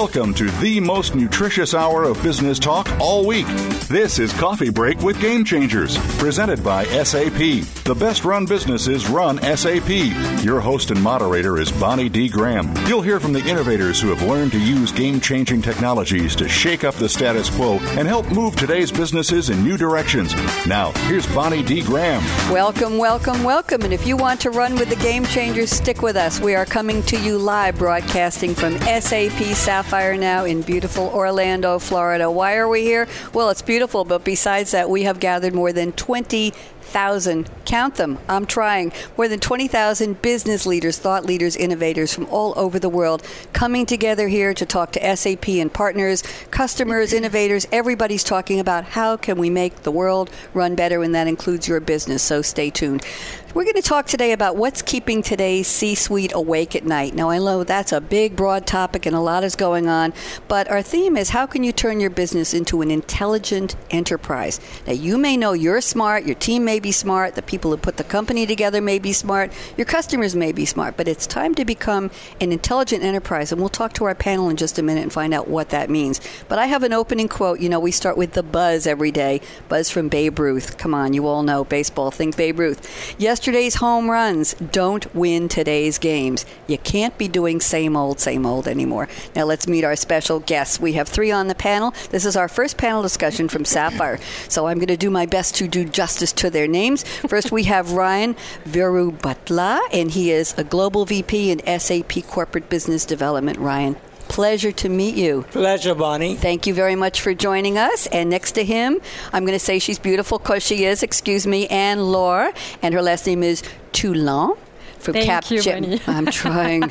Welcome to the most nutritious hour of business talk all week. This is Coffee Break with Game Changers, presented by SAP. The best run businesses run SAP. Your host and moderator is Bonnie D. Graham. You'll hear from the innovators who have learned to use game changing technologies to shake up the status quo and help move today's businesses in new directions. Now, here's Bonnie D. Graham. Welcome, welcome, welcome. And if you want to run with the Game Changers, stick with us. We are coming to you live, broadcasting from SAP Sapphire now in beautiful Orlando, Florida. Why are we here? Well, it's beautiful, but besides that, we have gathered more than 20 thousand. Count them. I'm trying. More than 20,000 business leaders, thought leaders, innovators from all over the world coming together here to talk to SAP and partners, customers, innovators. Everybody's talking about how can we make the world run better, and that includes your business. So stay tuned. We're going to talk today about what's keeping today's C suite awake at night. Now, I know that's a big, broad topic and a lot is going on, but our theme is how can you turn your business into an intelligent enterprise? Now, you may know you're smart, your team may be smart, the people who put the company together may be smart, your customers may be smart, but it's time to become an intelligent enterprise. And we'll talk to our panel in just a minute and find out what that means. But I have an opening quote. You know, we start with the buzz every day. Buzz from Babe Ruth. Come on, you all know baseball. Think Babe Ruth. Yes, yesterday's home runs don't win today's games. You can't be doing same old, same old anymore. Now let's meet our special guests. We have three on the panel. This is our first panel discussion from Sapphire. So I'm going to do my best to do justice to their names. First, we have Ryan Virubatla, and he is a global VP in SAP Corporate Business Development. Ryan, pleasure to meet you. Pleasure, Bonnie. Thank you very much for joining us. And next to him, I'm going to say she's beautiful because she is, excuse me, Anne Laure, and her last name is Thieullent from Thank Cap you, Gem- I'm trying.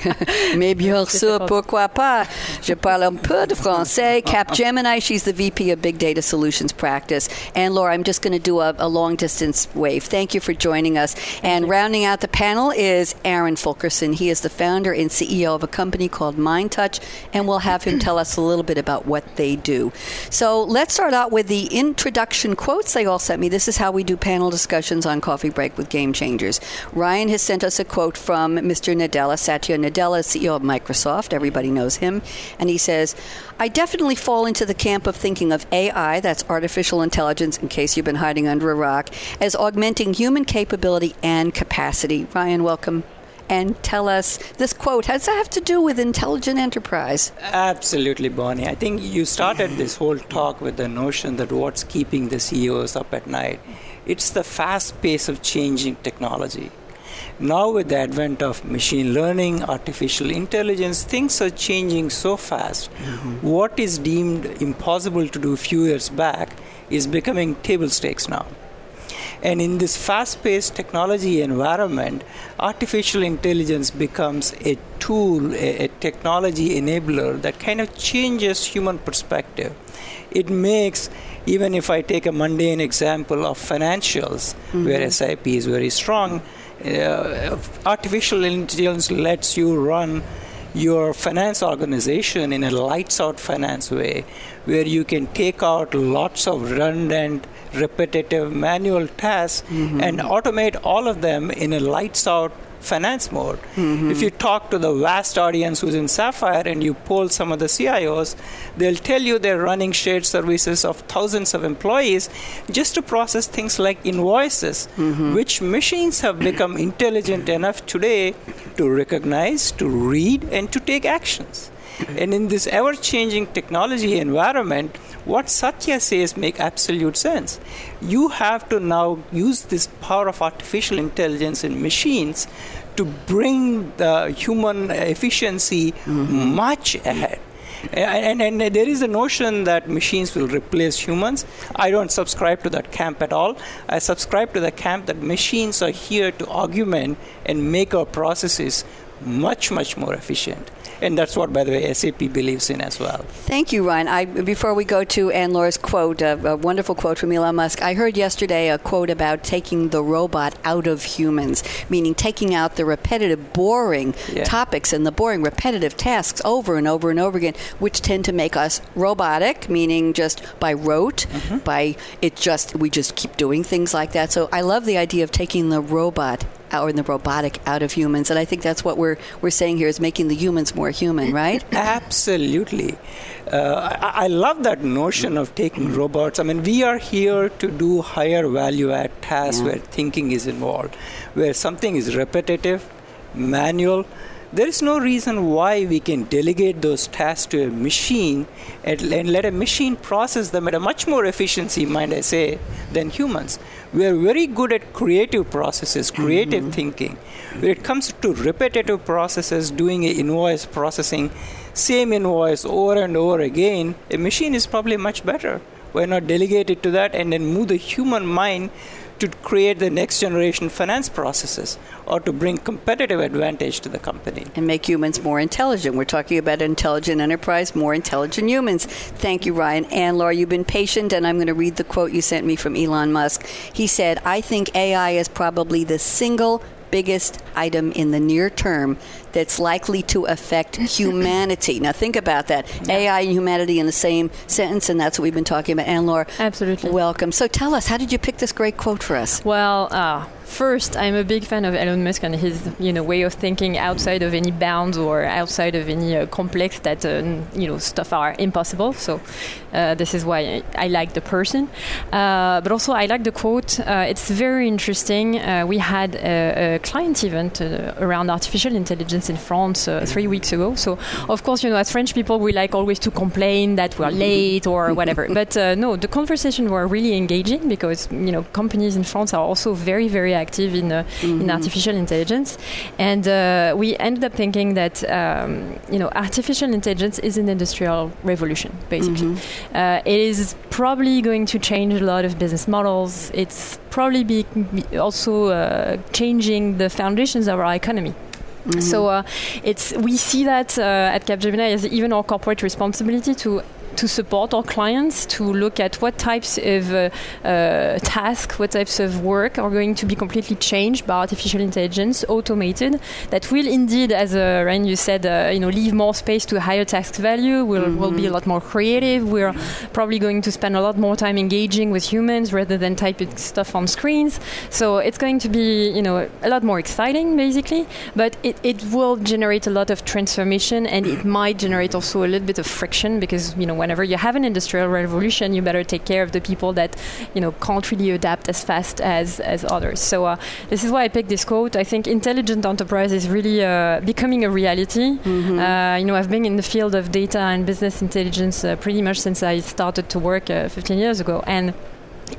Mais bien sûr, pourquoi pas? Je parle un peu de français. Capgemini, she's the VP of Big Data Solutions Practice. And Laura, I'm just going to do a, a, long distance wave. Thank you for joining us. And rounding out the panel is Aaron Fulkerson. He is the founder and CEO of a company called MindTouch, and we'll have him tell us a little bit about what they do. So let's start out with the introduction quotes they all sent me. This is how we do panel discussions on Coffee Break with Game Changers. Ryan has sent us a quote quote from Mr. Nadella, Satya Nadella, CEO of Microsoft. Everybody knows him. And he says, I definitely fall into the camp of thinking of AI, that's artificial intelligence, in case you've been hiding under a rock, as augmenting human capability and capacity. Ryan, welcome and tell us this quote. How does that have to do with intelligent enterprise? Absolutely, Bonnie. I think you started this whole talk with the notion that what's keeping the CEOs up at night. It's the fast pace of changing technology. Now, with the advent of machine learning, artificial intelligence, things are changing so fast. Mm-hmm. What is deemed impossible to do a few years back is becoming table stakes now. And in this fast paced technology environment, artificial intelligence becomes a tool, a, a, technology enabler that kind of changes human perspective. It makes, even if I take a mundane example of financials, mm-hmm. where SAP is very strong, uh, artificial intelligence lets you run your finance organization in a lights out finance way where you can take out lots of redundant repetitive manual tasks mm-hmm. and automate all of them in a lights out finance mode. Mm-hmm. If you talk to the vast audience who's in Sapphire and you poll some of the CIOs, they'll tell you they're running shared services of thousands of employees just to process things like invoices, mm-hmm. which machines have become intelligent enough today to recognize, to read, and to take actions. And in this ever changing technology environment, what Satya says make absolute sense. You have to now use this power of artificial intelligence in machines to bring the human efficiency mm-hmm. much ahead. And, and, and, there is a notion that machines will replace humans. I don't subscribe to that camp at all. I subscribe to the camp that machines are here to augment and make our processes much, much more efficient. And that's what, by the way, SAP believes in as well. Thank you, Ryan. I, before we go to Anne Laura's quote, a, a, wonderful quote from Elon Musk, I heard yesterday a quote about taking the robot out of humans, meaning taking out the repetitive, boring yeah. topics and the boring, repetitive tasks over and over and over again, which tend to make us robotic, meaning just by rote, mm-hmm. by it just, we just keep doing things like that. So I love the idea of taking the robot or in the robotic out of humans. And I think that's what we're we're saying here is making the humans more human, right? Absolutely. Uh, I, I, love that notion of taking robots. I mean, we are here to do higher value add tasks yeah. where thinking is involved, where something is repetitive, manual, there is no reason why we can delegate those tasks to a machine and, and, let a machine process them at a much more efficiency, might I say, than humans. We are very good at creative processes, creative mm-hmm. thinking. When it comes to repetitive processes, doing a invoice processing, same invoice over and over again, a machine is probably much better. Why not delegate it to that and then move the human mind to create the next generation finance processes or to bring competitive advantage to the company. And make humans more intelligent. We're talking about intelligent enterprise, more intelligent humans. Thank you, Ryan. And Laura, you've been patient, and I'm going to read the quote you sent me from Elon Musk. He said, I think AI is probably the single biggest item in the near term that's likely to affect humanity. now, think about that. Yeah. AI and humanity in the same sentence, and that's what we've been talking about. And Laura, absolutely welcome. So, tell us, how did you pick this great quote for us? Well, uh, First, I'm a big fan of Elon Musk and his you know way of thinking outside of any bounds or outside of any uh, complex that uh, you know stuff are impossible. So uh, this is why I, I like the person, uh, but also I like the quote. Uh, it's very interesting. Uh, we had a, a client event around artificial intelligence in France three weeks ago. So of course you know as French people we like always to complain that we're late or whatever. but no, the conversation were really engaging because you know companies in France are also very very active in, uh, mm-hmm. in artificial intelligence. And uh, we ended up thinking that um, you know artificial intelligence is an industrial revolution, basically. Mm-hmm. Uh, it is probably going to change a lot of business models. It's probably be also uh, changing the foundations of our economy. Mm-hmm. So uh, it's we see that uh, at Capgemini as even our corporate responsibility to to support our clients to look at what types of uh, uh, tasks, what types of work are going to be completely changed by artificial intelligence, automated. That will indeed, as uh, Ryan you said, uh, you know, leave more space to higher task value. We'll, mm-hmm. we'll be a lot more creative. We're probably going to spend a lot more time engaging with humans rather than typing stuff on screens. So it's going to be, you know, a lot more exciting, basically. But it, it will generate a lot of transformation, and it might generate also a little bit of friction because, you know, whenever you have an industrial revolution, you better take care of the people that you know can't really adapt as fast as as others. So uh, this is why I picked this quote. I think intelligent enterprise is really uh, becoming a reality. Mm-hmm. Uh, you know, I've been in the field of data and business intelligence uh, pretty much since I started to work uh, 15 years ago, and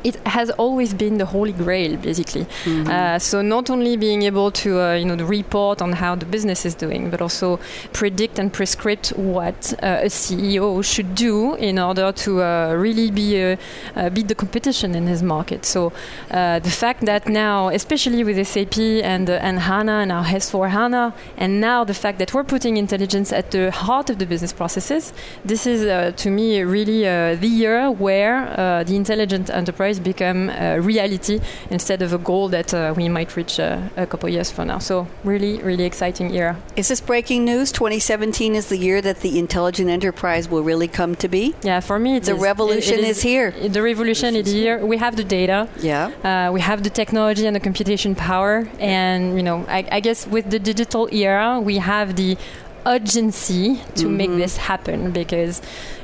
it has always been the holy grail, basically. Mm-hmm. Uh, so not only being able to, uh, you know, report on how the business is doing, but also predict and prescribe what uh, a CEO should do in order to uh, really be uh, uh, beat the competition in his market. So the fact that now, especially with SAP and and HANA and our S4 HANA, and now the fact that we're putting intelligence at the heart of the business processes, this is to me really the year where the intelligent enterprise enterprise become a reality instead of a goal that uh, we might reach uh, a couple years from now. So really, really exciting year. Is this breaking news? 2017 is the year that the intelligent enterprise will really come to be. Yeah, for me, the is, revolution it, it is, is, here. The revolution is here. We have the data. Yeah. Uh, we have the technology and the computation power, and you know, I, I guess with the digital era, we have the urgency to mm-hmm. make this happen because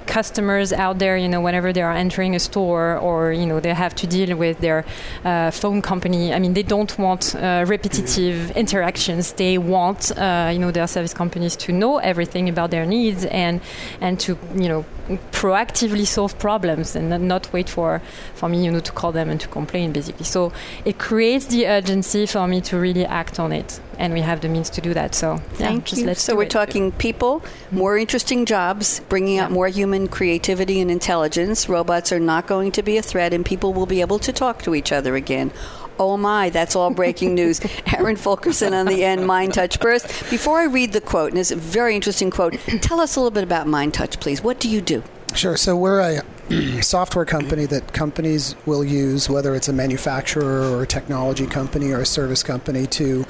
customers out there, you know, whenever they are entering a store or you know they have to deal with their uh, phone company, I mean, they don't want uh, repetitive interactions. They want uh, you know their service companies to know everything about their needs and and to you know proactively solve problems and not wait for for me you know to call them and to complain basically. So it creates the urgency for me to really act on it, and we have the means to do that. So thank yeah, you. so we're it. talking people, more interesting jobs, bringing yeah. out more human human creativity and intelligence, robots are not going to be a threat and people will be able to talk to each other again. Oh my, that's all breaking news. Aaron Fulkerson on the end, MindTouch Burst. Before I read the quote, and it's a very interesting quote, tell us a little bit about MindTouch, please. What do you do? Sure. So we're a software company that companies will use, whether it's a manufacturer or a technology company or a service company, to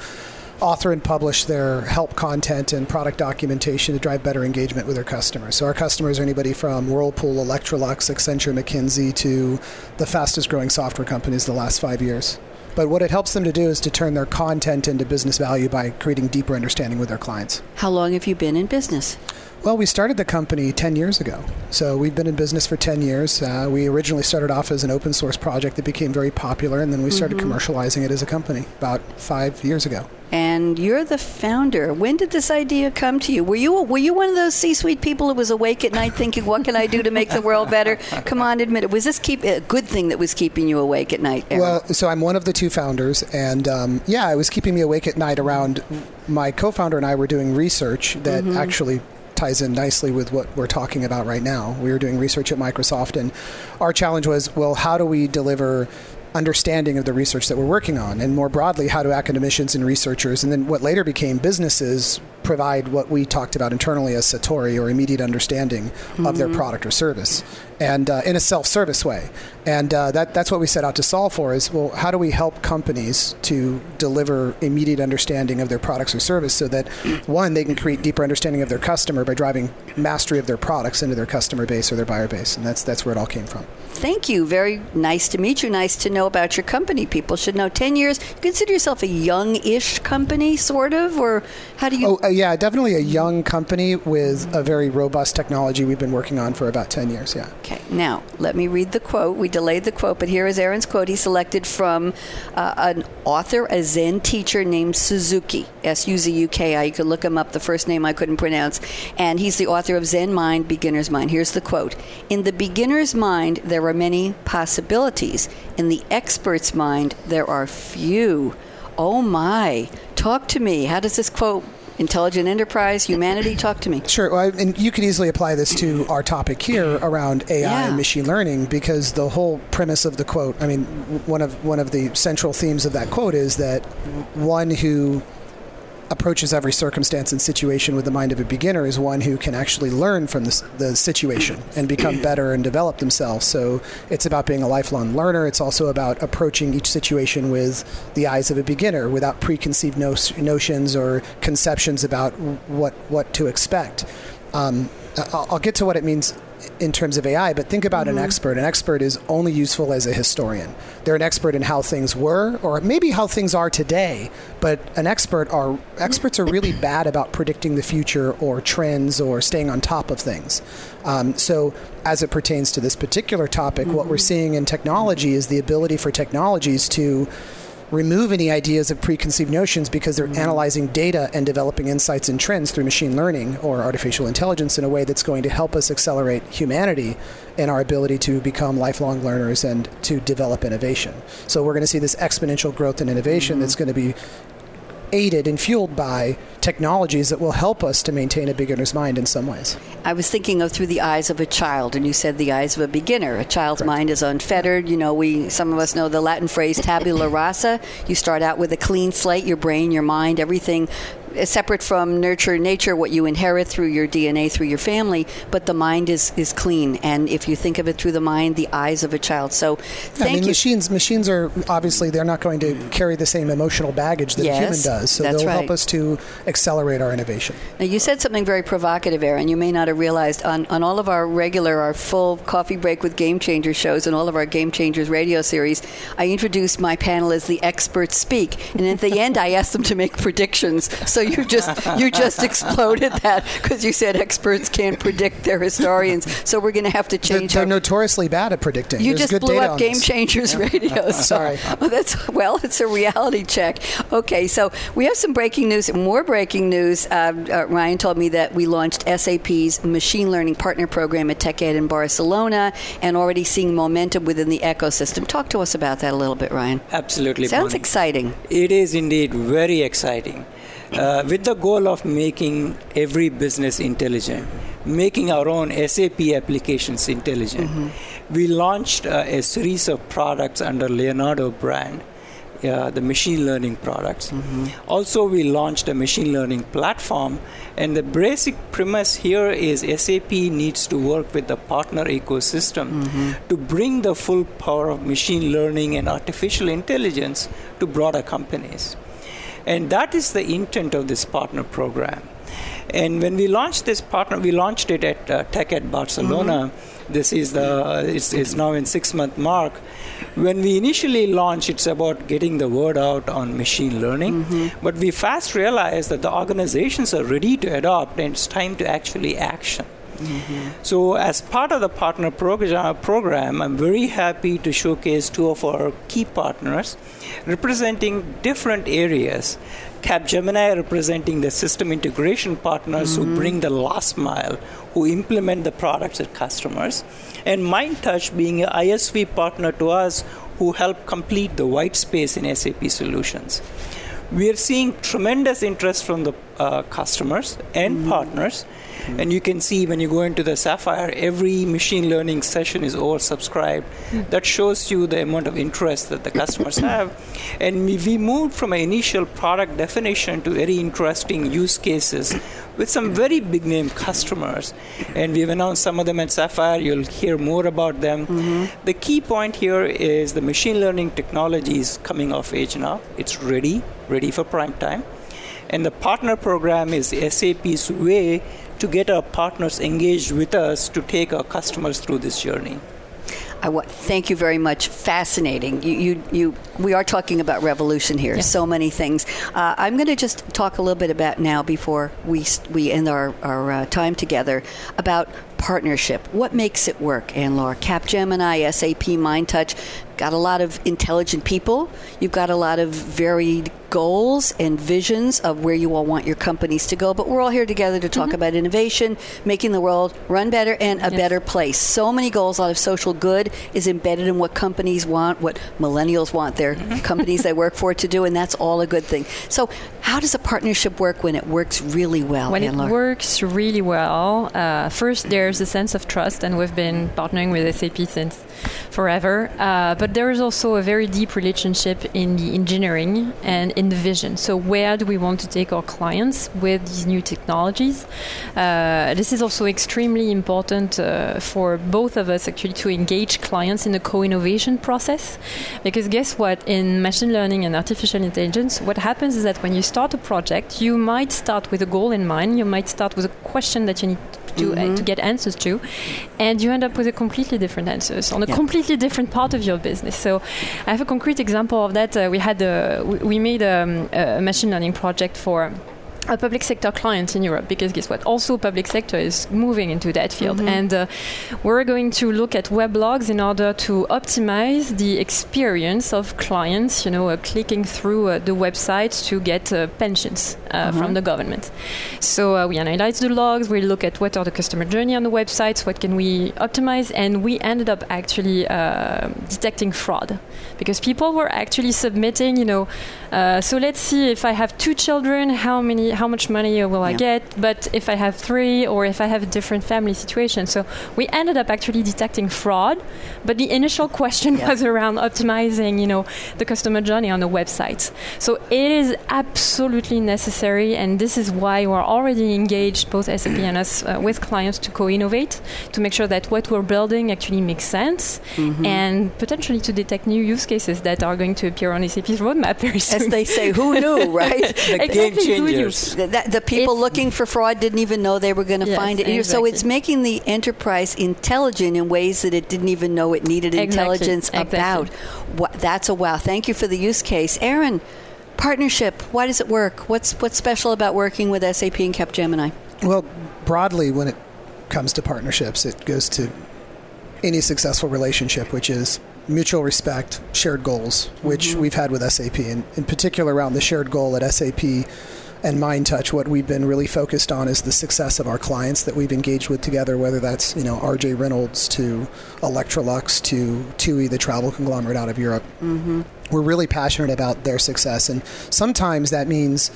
author and publish their help content and product documentation to drive better engagement with their customers. So our customers are anybody from Whirlpool, Electrolux, Accenture, McKinsey to the fastest growing software companies the last five years. But what it helps them to do is to turn their content into business value by creating deeper understanding with their clients. How long have you been in business? Well, we started the company 10 years ago. So we've been in business for 10 years. Uh, we originally started off as an open source project that became very popular, and then we started mm-hmm. commercializing it as a company about five years ago. And you're the founder. When did this idea come to you? Were you were you one of those C-suite people who was awake at night thinking, "What can I do to make the world better?" Come on, admit it. Was this keep a good thing that was keeping you awake at night? Aaron? Well, so I'm one of the two founders, and um, yeah, it was keeping me awake at night. Around my co-founder and I were doing research that mm-hmm. actually ties in nicely with what we're talking about right now. We were doing research at Microsoft, and our challenge was well, how do we deliver understanding of the research that we're working on? And more broadly, how do academicians and researchers, and then what later became businesses, provide what we talked about internally as Satori or immediate understanding mm-hmm. of their mm-hmm. product or service? and uh, in a self-service way. And uh, that, that's what we set out to solve for is, well, how do we help companies to deliver immediate understanding of their products or service so that, one, they can create deeper understanding of their customer by driving mastery of their products into their customer base or their buyer base. And that's, that's where it all came from. Thank you. Very nice to meet you. Nice to know about your company. People should know. 10 years, you consider yourself a young-ish company, sort of? Or how do you... Oh, uh, yeah, definitely a young company with a very robust technology we've been working on for about 10 years, yeah. Okay, now let me read the quote. We delayed the quote, but here is Aaron's quote. He selected from uh, an author, a Zen teacher named Suzuki, S U Z U K I. You could look him up, the first name I couldn't pronounce. And he's the author of Zen Mind, Beginner's Mind. Here's the quote In the beginner's mind, there are many possibilities. In the expert's mind, there are few. Oh my. Talk to me. How does this quote intelligent enterprise, humanity? Talk to me. Sure. Well, and you could easily apply this to our topic here around AI yeah. and machine learning because the whole premise of the quote, I mean, one of one of the central themes of that quote is that one who approaches every circumstance and situation with the mind of a beginner is one who can actually learn from the, the situation and become better and develop themselves. So it's about being a lifelong learner. It's also about approaching each situation with the eyes of a beginner without preconceived no- notions or conceptions about what, what to expect. Um, I'll, I'll get to what it means in terms of AI, but think about mm-hmm. an expert. An expert is only useful as a historian. They're an expert in how things were, or maybe how things are today. But an expert are experts are really bad about predicting the future or trends or staying on top of things. Um, so, as it pertains to this particular topic, mm-hmm. what we're mm-hmm. seeing in technology is the ability for technologies to remove any ideas of preconceived notions because they're mm-hmm. analyzing data and developing insights and trends through machine learning or artificial intelligence in a way that's going to help us accelerate humanity and our ability to become lifelong learners and to develop innovation. So we're going to see this exponential growth in innovation mm-hmm. that's going to be aided and fueled by technologies that will help us to maintain a beginner's mind in some ways. I was thinking of through the eyes of a child, and you said the eyes of a beginner. A child's Correct. mind is unfettered. You know, we some of us know the Latin phrase tabula rasa. You start out with a clean slate, your brain, your mind, everything separate from nurture nature, what you inherit through your DNA, through your family, but the mind is, is clean. And if you think of it through the mind, the eyes of a child. So thank I mean, you. Machines, machines are obviously, they're not going to carry the same emotional baggage that yes, a human does. So they'll right. help us to accelerate our innovation. Now, you said something very provocative, Aaron. You may not have realized on, on all of our regular, our full coffee break with Game Changers shows and all of our Game Changers radio series, I introduced my panel as the experts speak. And at the end, I asked them to make predictions. So you just you just exploded that because you said experts can't predict their historians. So we're going to have to change. They're, they're notoriously bad at predicting. You There's just blew up Game Changers yeah. Radio. Sorry. Well, that's well, it's a reality check. Okay, so we have some breaking news. More breaking news. Uh, uh, Ryan told me that we launched SAP's machine learning partner program at TechEd in Barcelona, and already seeing momentum within the ecosystem. Talk to us about that a little bit, Ryan. Absolutely. Sounds Bonnie. exciting. It is indeed very exciting uh, with the goal of making every business intelligent, making our own SAP applications intelligent. Mm-hmm. We launched uh, a series of products under Leonardo brand. Uh, the machine learning products. Mm-hmm. Also, we launched a machine learning platform, and the basic premise here is SAP needs to work with the partner ecosystem mm-hmm. to bring the full power of machine learning and artificial intelligence to broader companies. And that is the intent of this partner program. And when we launched this partner, we launched it at uh, TechEd Barcelona. Mm-hmm. This is the it's, it's now in six month mark. When we initially launched, it's about getting the word out on machine learning. Mm-hmm. But we fast realized that the organizations are ready to adopt, and it's time to actually action. Mm-hmm. So, as part of the partner program, I'm very happy to showcase two of our key partners representing different areas. Capgemini representing the system integration partners mm-hmm. who bring the last mile, who implement the products at customers, and MindTouch being an ISV partner to us who help complete the white space in SAP solutions. We are seeing tremendous interest from the uh, customers and mm-hmm. partners Mm-hmm. And you can see when you go into the Sapphire, every machine learning session is oversubscribed. Mm-hmm. That shows you the amount of interest that the customers have. And we, we moved from an initial product definition to very interesting use cases with some very big name customers. And we've announced some of them at Sapphire. You'll hear more about them. Mm-hmm. The key point here is the machine learning technology is coming of age now. It's ready, ready for prime time. And the partner program is SAP's way to get our partners engaged with us to take our customers through this journey. I want thank you very much. Fascinating. You, you, you we are talking about revolution here. Yes. So many things. Uh, I'm going to just talk a little bit about now before we we end our our uh, time together about partnership. What makes it work, Anne Laura? Capgemini, SAP, MindTouch, got a lot of intelligent people. You've got a lot of varied goals and visions of where you all want your companies to go. But we're all here together to talk mm-hmm. about innovation, making the world run better and a yes. better place. So many goals, a lot of social good is embedded in what companies want, what millennials want their mm-hmm. companies they work for to do, and that's all a good thing. So, how does a partnership work when it works really well? When it works really well, uh, first there's a sense of trust, and we've been partnering with SAP since forever. Uh, but there is also a very deep relationship in the engineering and in the vision. So, where do we want to take our clients with these new technologies? Uh, this is also extremely important uh, for both of us actually to engage clients in the co innovation process. Because, guess what? In machine learning and artificial intelligence, what happens is that when you start a project, you might start with a goal in mind, you might start with a question that you need to, uh, mm-hmm. to get answers to, and you end up with a completely different answers on a yeah. completely different part of your business. So I have a concrete example of that. Uh, we had a, we made um, a machine learning project for a public sector client in Europe because guess what? Also, public sector is moving into that field, mm-hmm. and uh, we're going to look at weblogs in order to optimize the experience of clients. You know, uh, clicking through uh, the website to get uh, pensions mm-hmm. from the government. So uh, we analyze the logs. We look at what are the customer journey on the websites. What can we optimize? And we ended up actually detecting fraud because people were actually submitting. You know, so let's see if I have two children, how many how much money will I get? But if I have three or if I have a different family situation. So we ended up actually detecting fraud, but the initial question yeah. was around optimizing, you know, the customer journey on the website. So it is absolutely necessary, and this is why we're already engaged, both SAP and us, uh, with clients to co-innovate to make sure that what we're building actually makes sense, mm-hmm. and potentially to detect new use cases that are going to appear on SAP's roadmap very soon. As they say, who knew, right? the exactly, game changers. The, the people it's, looking for fraud didn't even know they were going to yes, find it. Exactly. So it's making the enterprise intelligent in ways that it didn't even know it needed exactly. intelligence exactly. about. That's a wow. Thank you for the use case. Aaron, partnership, why does it work? What's, what's special about working with SAP and Capgemini? Well, broadly, when it comes to partnerships, it goes to any successful relationship, which is mutual respect, shared goals, which mm-hmm. we've had with SAP, and in particular around the shared goal at SAP and MindTouch, what we've been really focused on is the success of our clients that we've engaged with together, whether that's you know RJ Reynolds to Electrolux to TUI, the travel conglomerate out of Europe. Mm-hmm. We're really passionate about their success, and sometimes that means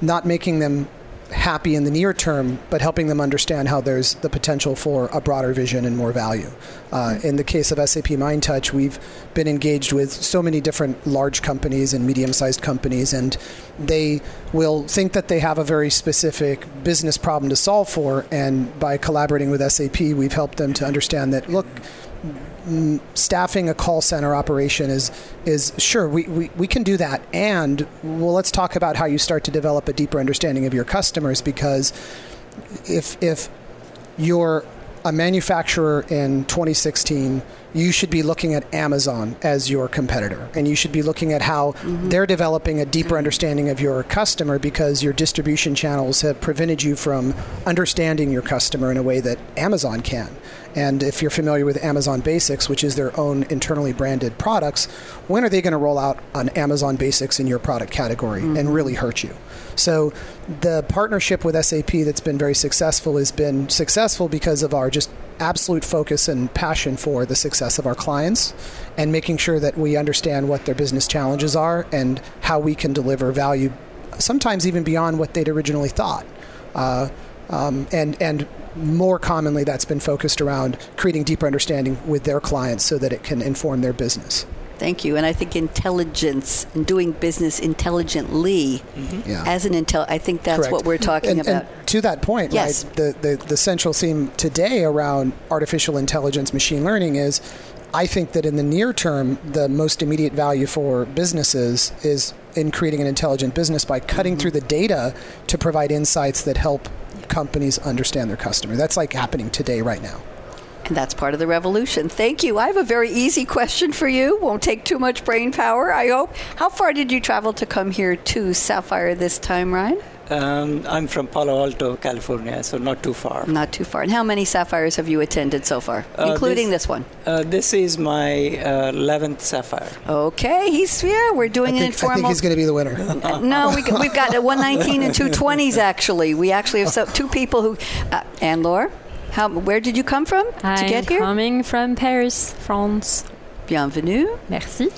not making them happy in the near term, but helping them understand how there's the potential for a broader vision and more value. Uh, in the case of SAP MindTouch, we've been engaged with so many different large companies and medium sized companies, and they will think that they have a very specific business problem to solve for. And by collaborating with SAP, we've helped them to understand that, look, staffing a call center operation is is sure we, we, we can do that and well let's talk about how you start to develop a deeper understanding of your customers because if if you're a manufacturer in 2016 you should be looking at Amazon as your competitor. And you should be looking at how mm-hmm. they're developing a deeper understanding of your customer because your distribution channels have prevented you from understanding your customer in a way that Amazon can. And if you're familiar with Amazon Basics, which is their own internally branded products, when are they going to roll out on Amazon Basics in your product category mm-hmm. and really hurt you? So the partnership with SAP that's been very successful has been successful because of our just absolute focus and passion for the success of our clients and making sure that we understand what their business challenges are and how we can deliver value, sometimes even beyond what they'd originally thought. Uh, um, and and more commonly, that's been focused around creating deeper understanding with their clients so that it can inform their business. Thank you. And I think intelligence and doing business intelligently mm-hmm. yeah. as an intel, I think that's Correct. what we're talking and, about. And to that point, yes. right, the, the, the central theme today around artificial intelligence, machine learning is I think that in the near term, the most immediate value for businesses is in creating an intelligent business by cutting mm-hmm. through the data to provide insights that help companies understand their customer. That's like happening today, right now. And that's part of the revolution. Thank you. I have a very easy question for you. Won't take too much brain power, I hope. How far did you travel to come here to Sapphire this time, Ryan? Um, I'm from Palo Alto, California, so not too far. Not too far. And how many Sapphires have you attended so far, uh, including this, this one? Uh, this is my uh, 11th Sapphire. Okay, he's yeah. We're doing I think, an informal. I think he's going to be the winner. no, we, have got a 119 and two 20s actually. We actually have so, two people who. Uh, and Laura. How, where did you come from I'm to get here? I'm coming from Paris, France. Bienvenue. Merci.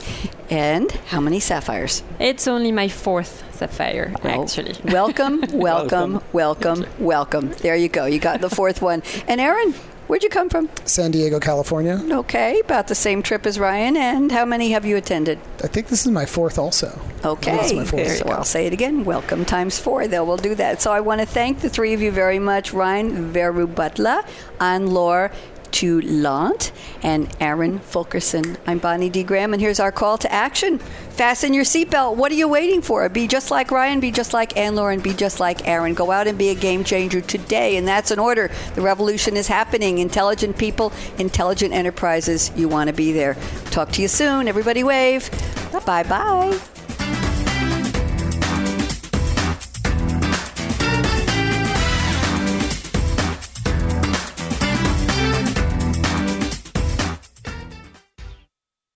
And how many sapphires? It's only my fourth sapphire, well, actually. Welcome, welcome, welcome, welcome. There you go. You got the fourth one. And Aaron, Where'd you come from? San Diego, California. Okay, about the same trip as Ryan. And how many have you attended? I think this is my fourth also. Okay. My fourth. So I'll say it again. Welcome times four. They will do that. So I want to thank the three of you very much Ryan Veru Butler, Anne Laure Thieullent and Aaron Fulkerson. I'm Bonnie D. Graham, and here's our call to action. Fasten your seatbelt. What are you waiting for? Be just like Ryan, be just like Anne Lauren, be just like Aaron. Go out and be a game changer today, and that's an order. The revolution is happening. Intelligent people, intelligent enterprises. You want to be there. Talk to you soon. Everybody wave. Bye bye.